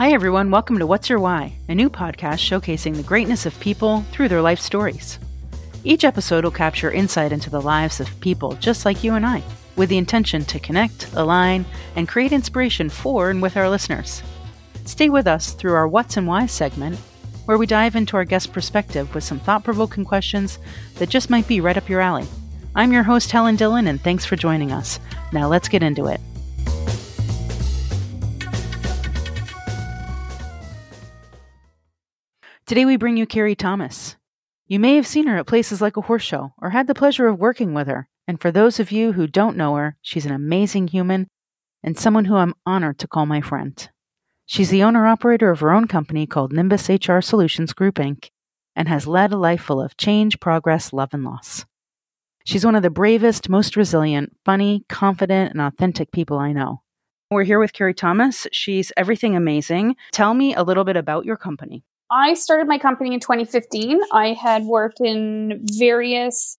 Hi, everyone. Welcome to What's Your Why, a new podcast showcasing the greatness of people through their life stories. Each episode will capture insight into the lives of people just like you and I, with the intention to connect, align, and create inspiration for and with our listeners. Stay with us through our What's and Why segment, where we dive into our guest perspective with some thought provoking questions that just might be right up your alley. I'm your host, Helen Dillon, and thanks for joining us. Now let's get into it. Today we bring you Carrie Thomas. You may have seen her at places like a horse show or had the pleasure of working with her. And for those of you who don't know her, she's an amazing human and someone who I'm honored to call my friend. She's the owner operator of her own company called Nimbus HR Solutions Group Inc. and has led a life full of change, progress, love, and loss. She's one of the bravest, most resilient, funny, confident, and authentic people I know. We're here with Carrie Thomas. She's everything amazing. Tell me a little bit about your company. I started my company in 2015. I had worked in various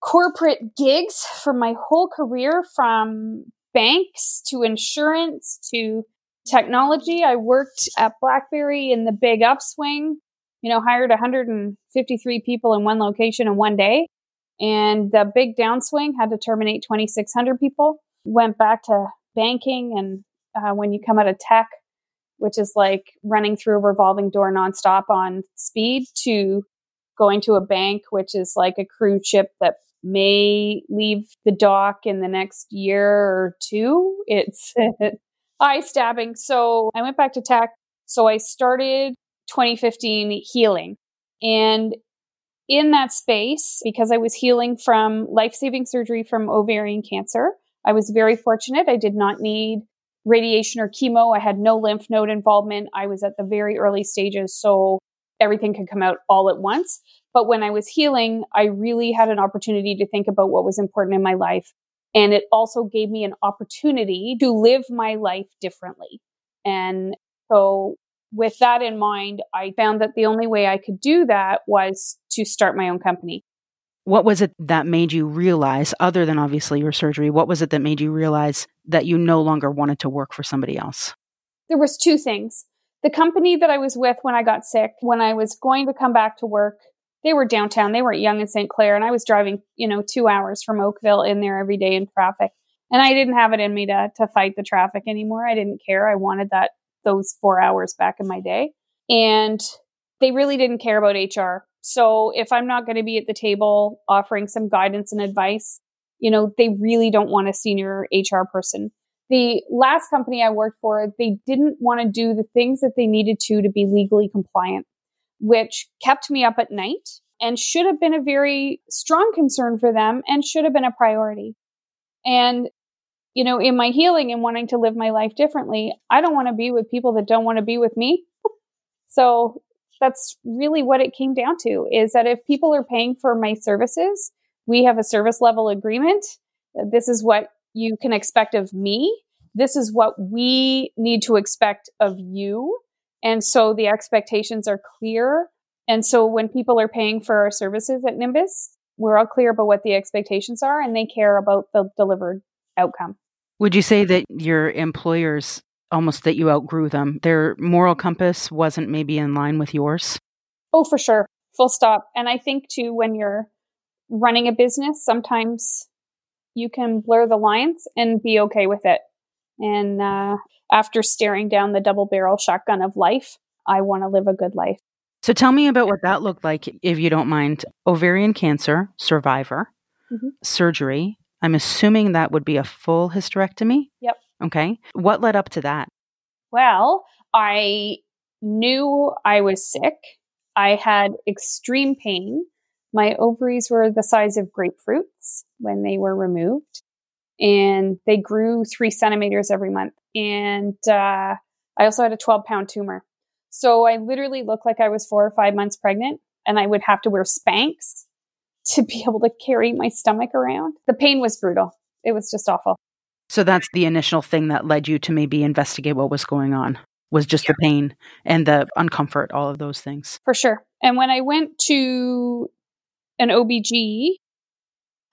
corporate gigs for my whole career from banks to insurance to technology. I worked at BlackBerry in the big upswing, you know, hired 153 people in one location in one day. And the big downswing had to terminate 2,600 people. Went back to banking. And uh, when you come out of tech, which is like running through a revolving door nonstop on speed, to going to a bank, which is like a cruise ship that may leave the dock in the next year or two. It's eye stabbing. So I went back to tech. So I started 2015 healing. And in that space, because I was healing from life saving surgery from ovarian cancer, I was very fortunate. I did not need radiation or chemo. I had no lymph node involvement. I was at the very early stages, so everything could come out all at once. But when I was healing, I really had an opportunity to think about what was important in my life. And it also gave me an opportunity to live my life differently. And so, with that in mind, I found that the only way I could do that was to start my own company. What was it that made you realize, other than obviously your surgery, what was it that made you realize that you no longer wanted to work for somebody else? There was two things. The company that I was with when I got sick, when I was going to come back to work, they were downtown. They were at Yonge and St. Clair, and I was driving, you know, two hours from Oakville in there every day in traffic. And I didn't have it in me to to fight the traffic anymore. I didn't care. I wanted that those four hours back in my day. And they really didn't care about HR. So if I'm not going to be at the table offering some guidance and advice, you know, they really don't want a senior HR person. The last company I worked for, they didn't want to do the things that they needed to to be legally compliant, which kept me up at night and should have been a very strong concern for them and should have been a priority. And, you know, in my healing and wanting to live my life differently, I don't want to be with people that don't want to be with me. so that's really what it came down to is that if people are paying for my services, we have a service level agreement. This is what you can expect of me. This is what we need to expect of you. And so the expectations are clear. And so when people are paying for our services at Nimbus, we're all clear about what the expectations are and they care about the delivered outcome. Would you say that your employers almost that you outgrew them. Their moral compass wasn't maybe in line with yours. Oh, for sure. Full stop. And I think too, when you're running a business, sometimes you can blur the lines and be okay with it. And uh, after staring down the double barrel shotgun of life, I want to live a good life. So tell me about what that looked like, if you don't mind. Ovarian cancer, survivor, mm-hmm. surgery. I'm assuming that would be a full hysterectomy. Yep. Okay. What led up to that? Well, I knew I was sick. I had extreme pain. My ovaries were the size of grapefruits when they were removed, and they grew three centimeters every month. And uh, I also had a 12 pound tumor. So I literally looked like I was four or five months pregnant, and I would have to wear Spanx to be able to carry my stomach around. The pain was brutal. It was just awful. So that's the initial thing that led you to maybe investigate what was going on was just yeah. the pain and the uncomfort, all of those things. For sure. And when I went to an OBG,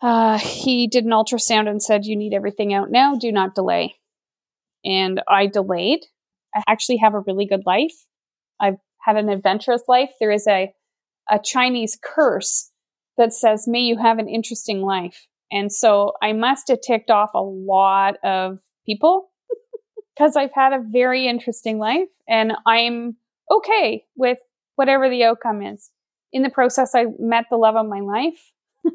uh, he did an ultrasound and said, You need everything out now. Do not delay. And I delayed. I actually have a really good life. I've had an adventurous life. There is a, a Chinese curse that says, may you have an interesting life. And so I must have ticked off a lot of people because I've had a very interesting life and I'm okay with whatever the outcome is. In the process, I met the love of my life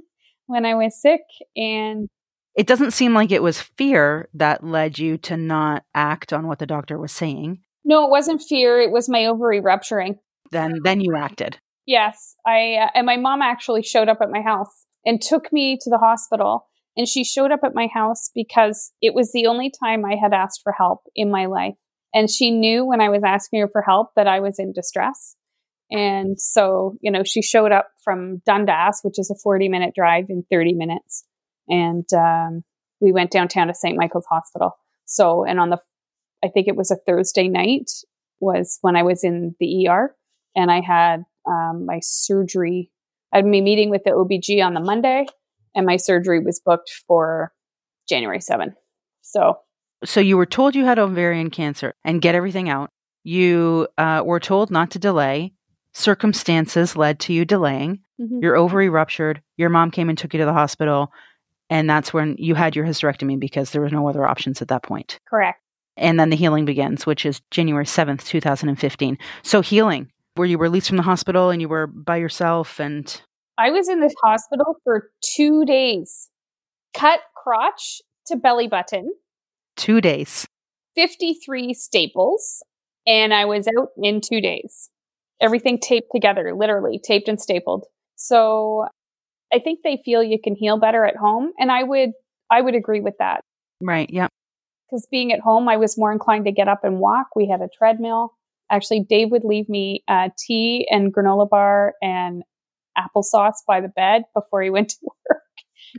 when I was sick and it doesn't seem like it was fear that led you to not act on what the doctor was saying. No, it wasn't fear. It was my ovary rupturing. Then, then you acted. Yes, I uh, and my mom actually showed up at my house and took me to the hospital. And she showed up at my house because it was the only time I had asked for help in my life. And she knew when I was asking her for help that I was in distress. And so, you know, she showed up from Dundas, which is a 40 minute drive in 30 minutes. And um, we went downtown to St. Michael's Hospital. So, and on the, I think it was a Thursday night was when I was in the ER and I had um, my surgery. I had be meeting with the OBG on the Monday and my surgery was booked for January 7. So, so you were told you had ovarian cancer and get everything out. You uh, were told not to delay. Circumstances led to you delaying. Mm-hmm. Your ovary ruptured. Your mom came and took you to the hospital. And that's when you had your hysterectomy because there were no other options at that point. Correct. And then the healing begins, which is January 7th, 2015. So, healing, were you were released from the hospital and you were by yourself and I was in the hospital for two days. Cut crotch to belly button. Two days. 53 staples. And I was out in two days. Everything taped together, literally taped and stapled. So I think they feel you can heal better at home. And I would, I would agree with that. Right. Yeah. Because being at home, I was more inclined to get up and walk. We had a treadmill. Actually, Dave would leave me uh, tea and granola bar and applesauce by the bed before he went to work.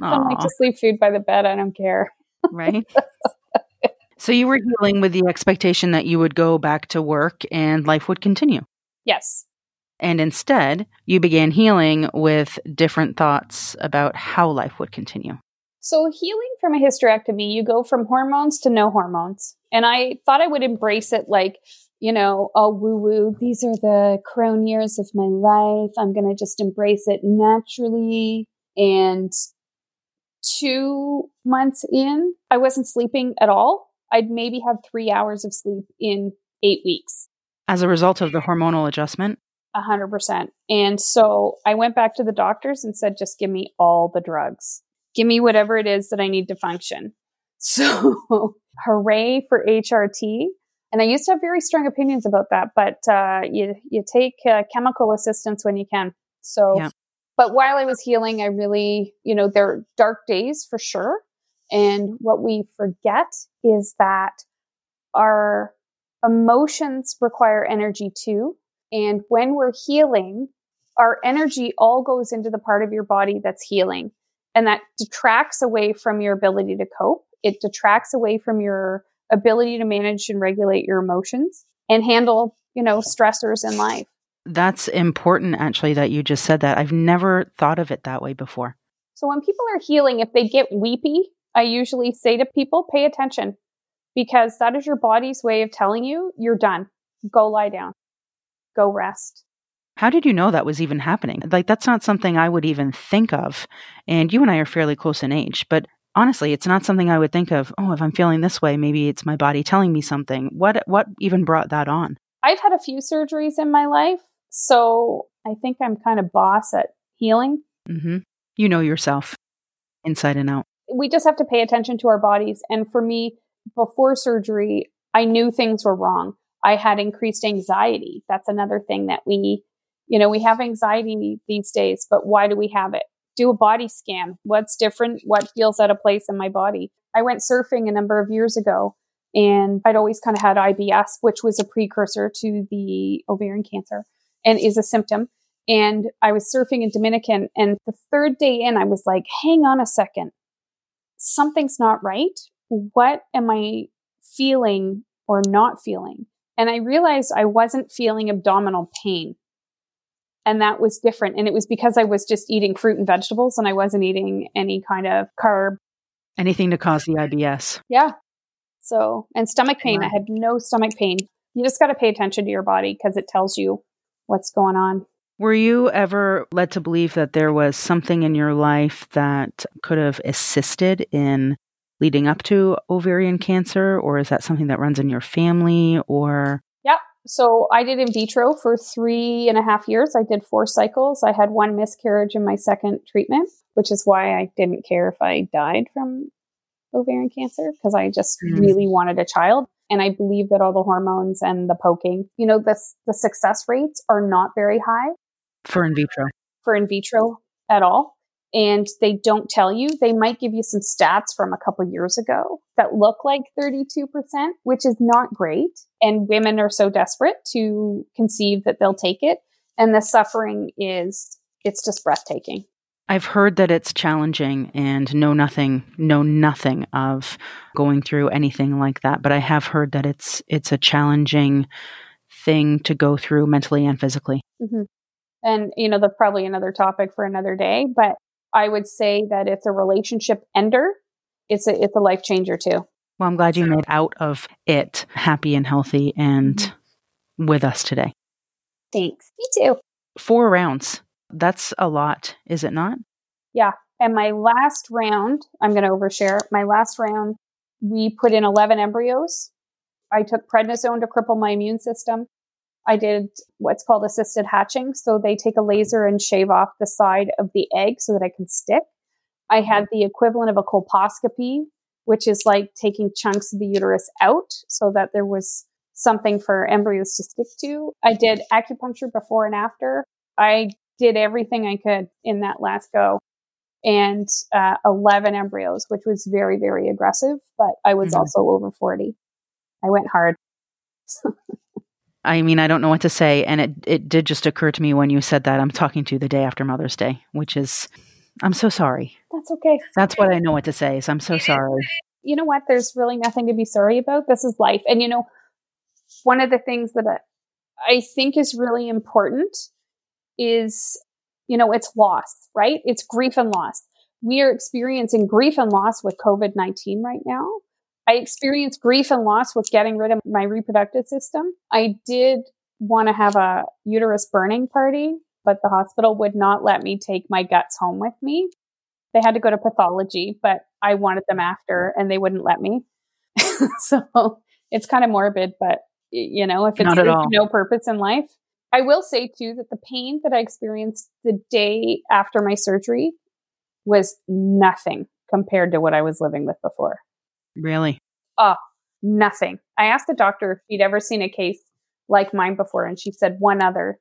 I like, just leave food by the bed. I don't care. right. so you were healing with the expectation that you would go back to work and life would continue. Yes. And instead, you began healing with different thoughts about how life would continue. So, healing from a hysterectomy, you go from hormones to no hormones. And I thought I would embrace it like, you know, oh, woo woo, these are the crone years of my life. I'm going to just embrace it naturally. And two months in, I wasn't sleeping at all. I'd maybe have three hours of sleep in eight weeks. As a result of the hormonal adjustment? A hundred percent. And so I went back to the doctors and said, just give me all the drugs. Give me whatever it is that I need to function. So hooray for HRT. And I used to have very strong opinions about that, but uh, you you take uh, chemical assistance when you can. So, yeah. but while I was healing, I really, you know, there are dark days for sure. And what we forget is that our emotions require energy too. And when we're healing, our energy all goes into the part of your body that's healing. And that detracts away from your ability to cope. It detracts away from your ability to manage and regulate your emotions and handle, you know, stressors in life. That's important, actually, that you just said that. I've never thought of it that way before. So when people are healing, if they get weepy, I usually say to people, pay attention because that is your body's way of telling you you're done. Go lie down, go rest. How did you know that was even happening? Like, that's not something I would even think of. And you and I are fairly close in age, but honestly, it's not something I would think of, oh, if I'm feeling this way, maybe it's my body telling me something. What what even brought that on? I've had a few surgeries in my life, so I think I'm kind of boss at healing. Mm-hmm. You know yourself inside and out. We just have to pay attention to our bodies. And for me, before surgery, I knew things were wrong. I had increased anxiety. That's another thing that we, you know, we have anxiety these days, but why do we have it? Do a body scan. What's different? What feels out of place in my body? I went surfing a number of years ago and I'd always kind of had IBS, which was a precursor to the ovarian cancer and is a symptom. And I was surfing in Dominican and the third day in, I was like, hang on a second. Something's not right. What am I feeling or not feeling? And I realized I wasn't feeling abdominal pain and that was different. And it was because I was just eating fruit and vegetables and I wasn't eating any kind of carb. Anything to cause the IBS. Yeah. So, and stomach pain. Wow. I had no stomach pain You just got to pay attention to your body because it tells you what's going on. Were you ever led to believe that there was something in your life that could have assisted in leading up to ovarian cancer, or is that something that runs in your family? Or so I did in vitro for three and a half years. I did four cycles. I had one miscarriage in my second treatment, which is why I didn't care if I died from ovarian cancer because I just mm. really wanted a child. And I believe that all the hormones and the poking, you know, the, the success rates are not very high. For in vitro. For in vitro at all. And they don't tell you. They might give you some stats from a couple years ago that look like 32%, which is not great. And women are so desperate to conceive that they'll take it. And the suffering is, it's just breathtaking. I've heard that it's challenging and know nothing, know nothing of going through anything like that. But I have heard that it's it's a challenging thing to go through mentally and physically. Mm-hmm. And you know, that's probably another topic for another day. But I would say that it's a relationship ender. It's a it's a life changer too. Well, I'm glad you made out of it happy and healthy and mm-hmm. with us today. Thanks. Me too. Four rounds. That's a lot, is it not? Yeah. And my last round, I'm going to overshare. My last round, we put in 11 embryos. I took prednisone to cripple my immune system. I did what's called assisted hatching. So they take a laser and shave off the side of the egg so that I can stick. I had the equivalent of a colposcopy, which is like taking chunks of the uterus out so that there was something for embryos to stick to. I did acupuncture before and after. I did everything I could in that last go and uh, 11 embryos, which was very, very aggressive, but I was mm-hmm. also over 40. I went hard. I mean, I don't know what to say. And it, it did just occur to me when you said that I'm talking to you the day after Mother's Day, which is, I'm so sorry. That's okay. That's what I know what to say is I'm so sorry. You know what? There's really nothing to be sorry about. This is life. And you know, one of the things that I think is really important is, you know, it's loss, right? It's grief and loss. We are experiencing grief and loss with COVID 19 right now. I experienced grief and loss with getting rid of my reproductive system. I did want to have a uterus burning party, but the hospital would not let me take my guts home with me. They had to go to pathology, but I wanted them after and they wouldn't let me. so it's kind of morbid, but you know, if it's no purpose in life, I will say too that the pain that I experienced the day after my surgery was nothing compared to what I was living with before. Really? Oh, nothing. I asked the doctor if she'd ever seen a case like mine before, and she said one other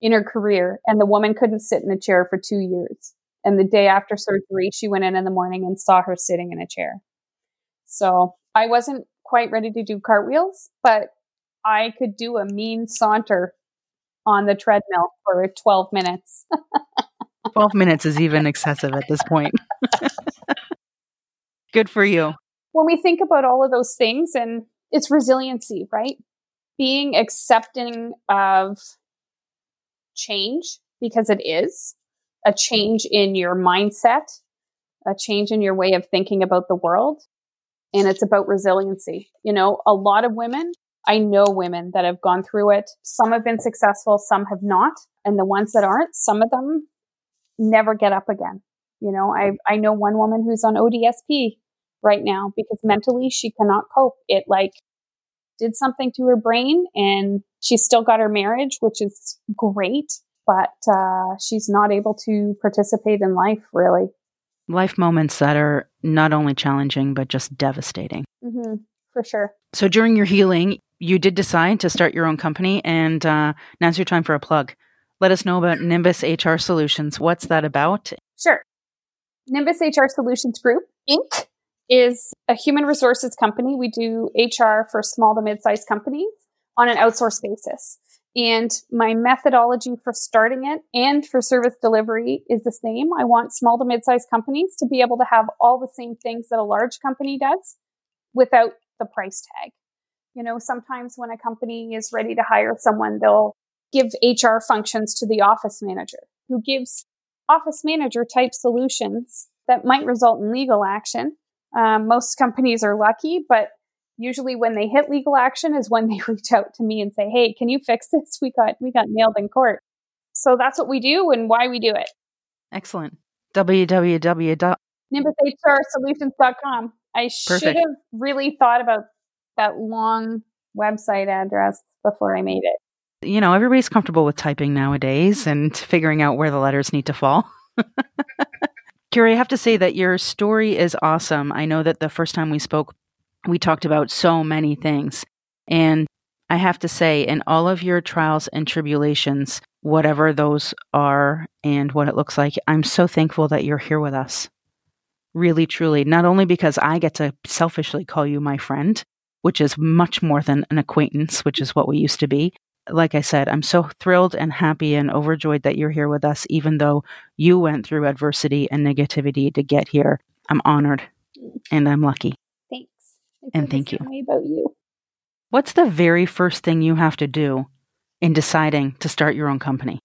in her career. And the woman couldn't sit in a chair for two years. And the day after surgery, she went in in the morning and saw her sitting in a chair. So I wasn't quite ready to do cartwheels, but I could do a mean saunter on the treadmill for 12 minutes. 12 minutes is even excessive at this point. Good for you. When we think about all of those things, and it's resiliency, right? Being accepting of change because it is a change in your mindset, a change in your way of thinking about the world. And it's about resiliency. You know, a lot of women I know women that have gone through it. Some have been successful, some have not. And the ones that aren't, some of them never get up again. You know, I, I know one woman who's on ODSP right now because mentally she cannot cope. It like did something to her brain and she's still got her marriage, which is great, but uh, she's not able to participate in life really. Life moments that are not only challenging, but just devastating. Mm-hmm, for sure. So during your healing, you did decide to start your own company, and uh, now's your time for a plug. Let us know about Nimbus HR Solutions. What's that about? Sure. Nimbus HR Solutions Group, Inc. is a human resources company. We do HR for small to mid sized companies on an outsourced basis. And my methodology for starting it and for service delivery is the same. I want small to mid sized companies to be able to have all the same things that a large company does without the price tag. You know, sometimes when a company is ready to hire someone, they'll give HR functions to the office manager who gives office manager type solutions that might result in legal action. Um, most companies are lucky, but usually when they hit legal action is when they reach out to me and say, "Hey, can you fix this? We got we got nailed in court." So that's what we do and why we do it. Excellent. www. NimbusHRSolutions.com. I should have really thought about that long website address before I made it. You know, everybody's comfortable with typing nowadays and figuring out where the letters need to fall. Carrie, I have to say that your story is awesome. I know that the first time we spoke, we talked about so many things. And I have to say, in all of your trials and tribulations, whatever those are and what it looks like, I'm so thankful that you're here with us. Really, truly. Not only because I get to selfishly call you my friend, which is much more than an acquaintance, which is what we used to be. Like I said, I'm so thrilled and happy and overjoyed that you're here with us, even though you went through adversity and negativity to get here. I'm honored and I'm lucky. Thanks. I And thank you. about you. What's the very first thing you have to do in deciding to start your own company?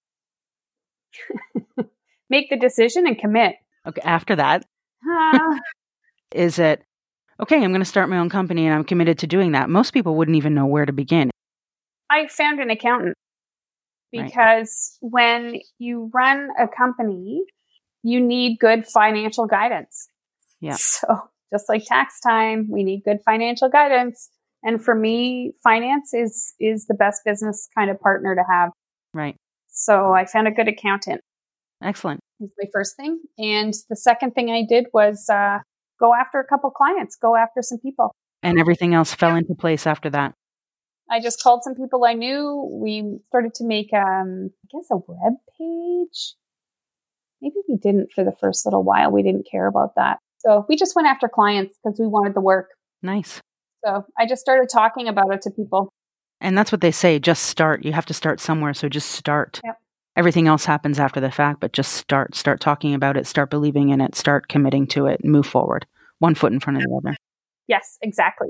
Make the decision and commit. Okay, after that, Ah, is it okay, I'm going to start my own company and I'm committed to doing that? Most people wouldn't even know where to begin. I found an accountant Right. because when you run a company, you need good financial guidance. Yeah. So, just like tax time, we need good financial guidance. And for me, finance is is the best business kind of partner to have. Right. So, I found a good accountant. Excellent. Is my first thing, and the second thing I did was uh, go after a couple clients, go after some people. And everything else fell into place after that. I just called some people I knew. We started to make, um, I guess, a web page. Maybe we didn't for the first little while. We didn't care about that. So we just went after clients because we wanted the work. Nice. So I just started talking about it to people. And that's what they say just start. You have to start somewhere. So just start. Yep. Everything else happens after the fact, but just start. Start talking about it, start believing in it, start committing to it, move forward. One foot in front of the other. Yes, exactly.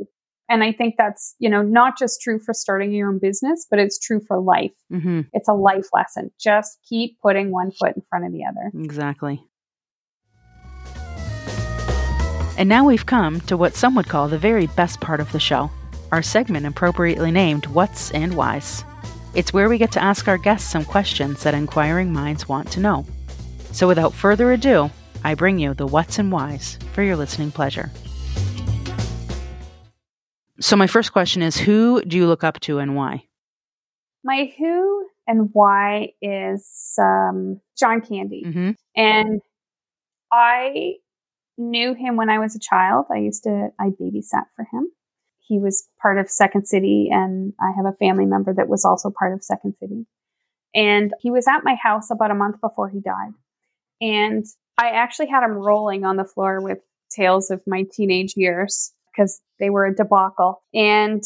And I think that's, you know, not just true for starting your own business, but it's true for life. hmm It's a life lesson. Just keep putting one foot in front of the other. Exactly. And now we've come to what some would call the very best part of the show our segment appropriately named What's and Why's. It's where we get to ask our guests some questions that inquiring minds want to know. So without further ado, I bring you the What's and Why's for your listening pleasure. So, my first question is Who do you look up to and why? My who and why is um, John Candy. hmm And I knew him when I was a child. I used to, I babysat for him. He was part of Second City, and I have a family member that was also part of Second City. And he was at my house about a month before he died. And I actually had him rolling on the floor with tales of my teenage years because they were a debacle. And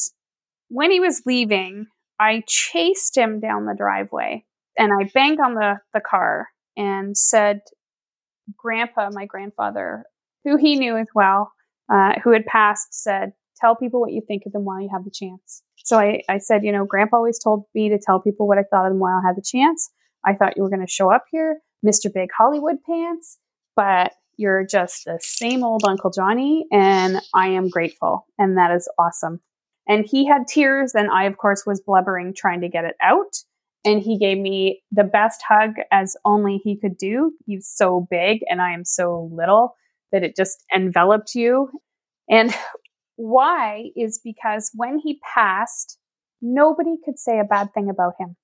when he was leaving, I chased him down the driveway and I banged on the, the car and said, Grandpa, my grandfather, who he knew as well, uh, who had passed, said, Tell people what you think of them while you have the chance. So I, I said, You know, Grandpa always told me to tell people what I thought of them while I had the chance. I thought you were going to show up here, Mr. Big Hollywood Pants, but you're just the same old Uncle Johnny, and I am grateful. And that is awesome. And he had tears, and I, of course, was blubbering trying to get it out. And he gave me the best hug as only he could do. He's so big, and I am so little that it just enveloped you. And why is because when he passed, nobody could say a bad thing about him.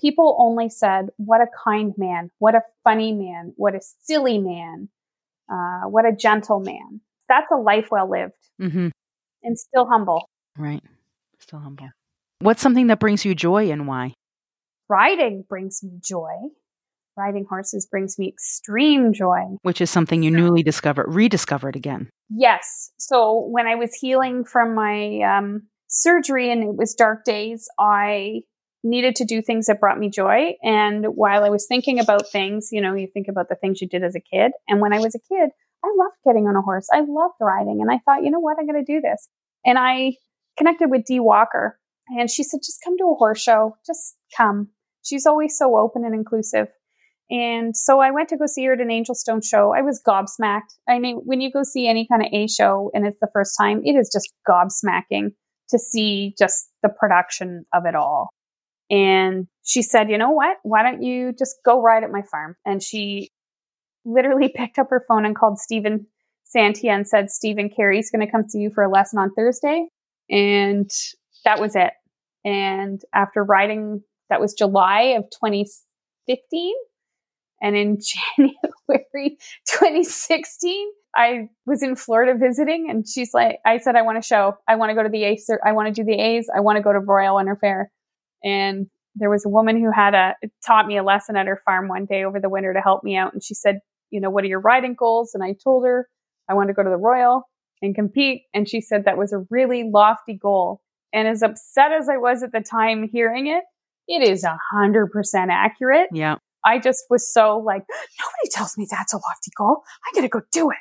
People only said, What a kind man, what a funny man, what a silly man, uh, what a gentle man. That's a life well lived mm-hmm. and still humble. Right. Still humble. What's something that brings you joy and why? Riding brings me joy. Riding horses brings me extreme joy. Which is something you newly discovered, rediscovered again. Yes. So when I was healing from my um, surgery and it was dark days, I needed to do things that brought me joy. And while I was thinking about things, you know, you think about the things you did as a kid. And when I was a kid, I loved getting on a horse. I loved riding. And I thought, you know what? I'm going to do this. And I connected with Dee Walker and she said, just come to a horse show. Just come. She's always so open and inclusive. And so I went to go see her at an Angelstone show. I was gobsmacked. I mean, when you go see any kind of A show and it's the first time, it is just gobsmacking to see just the production of it all. And she said, you know what? Why don't you just go ride at my farm? And she literally picked up her phone and called Stephen Santia and said, Stephen Carrie's going to come see you for a lesson on Thursday. And that was it. And after riding, that was July of 2015. And in January 2016, I was in Florida visiting and she's like, I said, I want to show, I want to go to the A's, I want to do the A's, I want to go to Royal Winter Fair. And there was a woman who had a, taught me a lesson at her farm one day over the winter to help me out. And she said, you know, what are your riding goals? And I told her I want to go to the Royal and compete. And she said that was a really lofty goal. And as upset as I was at the time hearing it, it is a hundred percent accurate. Yeah. I just was so like, nobody tells me that's a lofty goal. I got to go do it.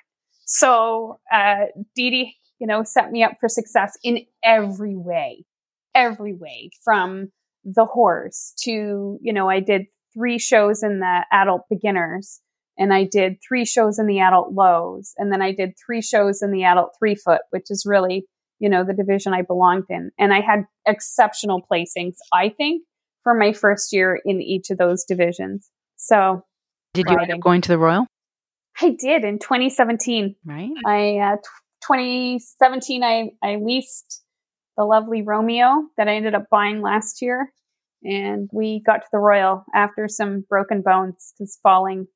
So, uh, Dee Dee, you know, set me up for success in every way, every way from the horse to, you know, I did three shows in the adult beginners and I did three shows in the adult lows. And then I did three shows in the adult three foot, which is really, you know, the division I belonged in. And I had exceptional placings, I think, for my first year in each of those divisions. So, did you end up going to the Royal? I did in 2017. Right. I uh, t- 2017 I I leased the lovely Romeo that I ended up buying last year, and we got to the Royal after some broken bones because falling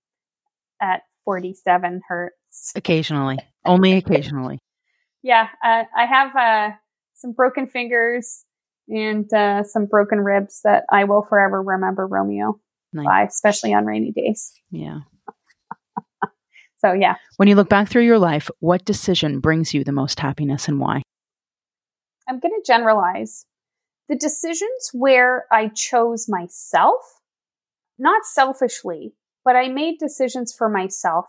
at 47 hurts. Occasionally, only occasionally. yeah, uh, I have uh, some broken fingers and uh, some broken ribs that I will forever remember Romeo nice. by, especially on rainy days. Yeah. so, yeah. When you look back through your life, what decision brings you the most happiness and why? I'm going to generalize. The decisions where I chose myself, not selfishly, but I made decisions for myself,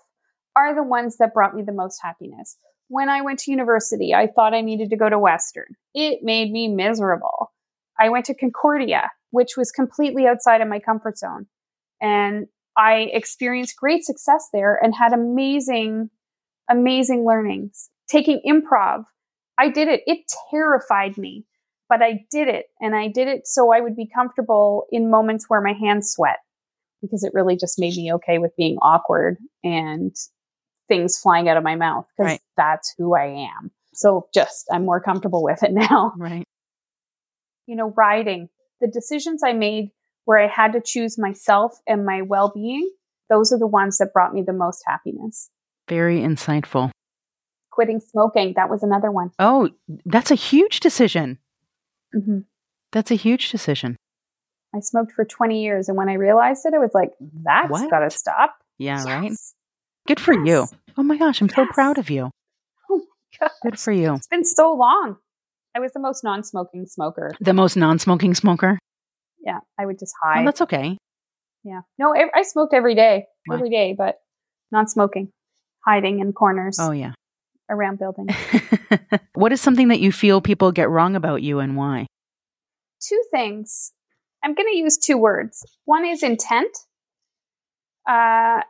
are the ones that brought me the most happiness. When I went to university, I thought I needed to go to Western. It made me miserable. I went to Concordia, which was completely outside of my comfort zone. And I experienced great success there and had amazing, amazing learnings. Taking improv, I did it. It terrified me, but I did it. And I did it so I would be comfortable in moments where my hands sweat because it really just made me okay with being awkward and things flying out of my mouth because right. that's who I am. So just I'm more comfortable with it now. Right. You know, riding, the decisions I made where I had to choose myself and my well-being, those are the ones that brought me the most happiness. Very insightful. Quitting smoking, that was another one. Oh, that's a huge decision. Mm-hmm. That's a huge decision. I smoked for 20 years. And when I realized it, I was like, that's got to stop. Yeah, yes. right? Good for yes. you. Oh my gosh, I'm yes. so proud of you. Oh my gosh. Good for you. It's been so long. I was the most non smoking smoker. The most non smoking smoker? Yeah, I would just hide. Oh, that's okay. Yeah. No, I smoked every day, every day, but non smoking, hiding in corners. Oh, yeah. Around buildings. what is something that you feel people get wrong about you and why? Two things. I'm going to use two words. One is intent. Uh,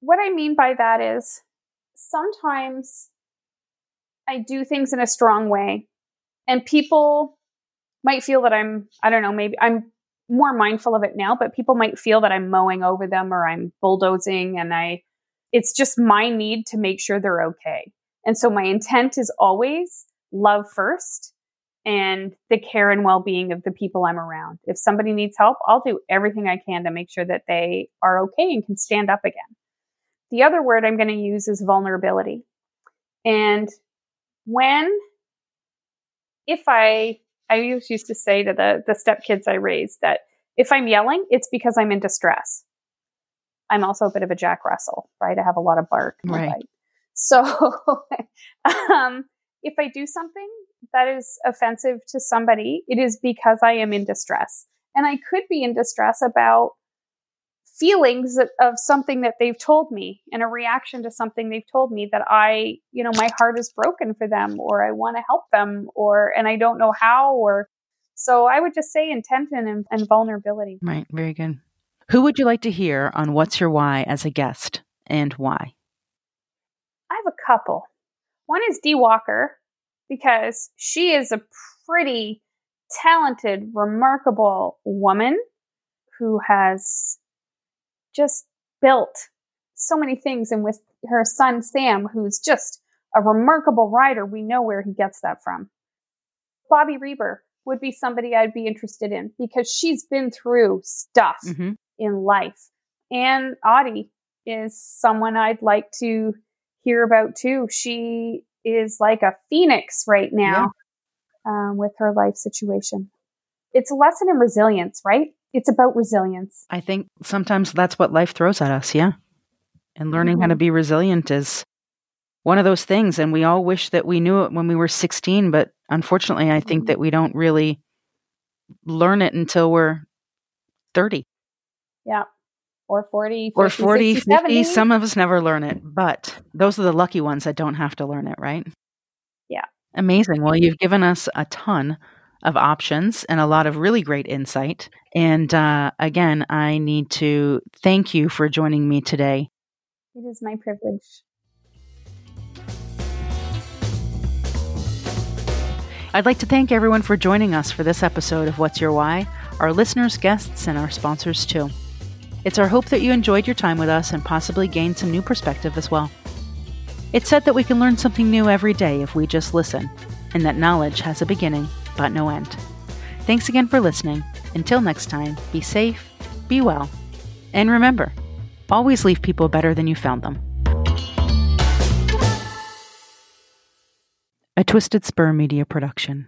what I mean by that is sometimes I do things in a strong way, and people might feel that I'm, I don't know, maybe I'm more mindful of it now, but people might feel that I'm mowing over them or I'm bulldozing, and I, it's just my need to make sure they're okay. And so my intent is always love first and the care and well-being of the people I'm around. If somebody needs help, I'll do everything I can to make sure that they are okay and can stand up again. The other word I'm going to use is vulnerability. And when, if I, I used to say to the, the stepkids I raised that if I'm yelling, it's because I'm in distress. I'm also a bit of a Jack Russell, right? I have a lot of bark. Right. So, um, if I do something that is offensive to somebody, it is because I am in distress. And I could be in distress about feelings of something that they've told me and a reaction to something they've told me that I, you know, my heart is broken for them or I want to help them or, and I don't know how or, so I would just say intent and, and vulnerability. Right. Very good. Who would you like to hear on What's Your Why as a guest and why? I have a couple. One is Dee Walker because she is a pretty talented, remarkable woman who has just built so many things. And with her son, Sam, who's just a remarkable writer, we know where he gets that from. Bobby Reber would be somebody I'd be interested in because she's been through stuff mm-hmm. in life. And Audie is someone I'd like to hear about too. She is like a phoenix right now yeah. um, with her life situation. It's a lesson in resilience, right? It's about resilience. I think sometimes that's what life throws at us, yeah. And learning mm-hmm. how to mm-hmm. be resilient is one of those things. And we all wish that we knew it when we were 16, but unfortunately, I think mm-hmm. that we don't really learn it until we're 30. Yeah. Or 40, 50, or 40, 60, 50. 70. Some of us never learn it, but those are the lucky ones that don't have to learn it, right? Yeah. Amazing. Well, you've given us a ton of options and a lot of really great insight. And uh, again, I need to thank you for joining me today. It is my privilege. I'd like to thank everyone for joining us for this episode of What's Your Why, our listeners, guests, and our sponsors too. It's our hope that you enjoyed your time with us and possibly gained some new perspective as well. It's said that we can learn something new every day if we just listen, and that knowledge has a beginning but no end. Thanks again for listening. Until next time, be safe, be well, and remember always leave people better than you found them. A Twisted Spur Media Production.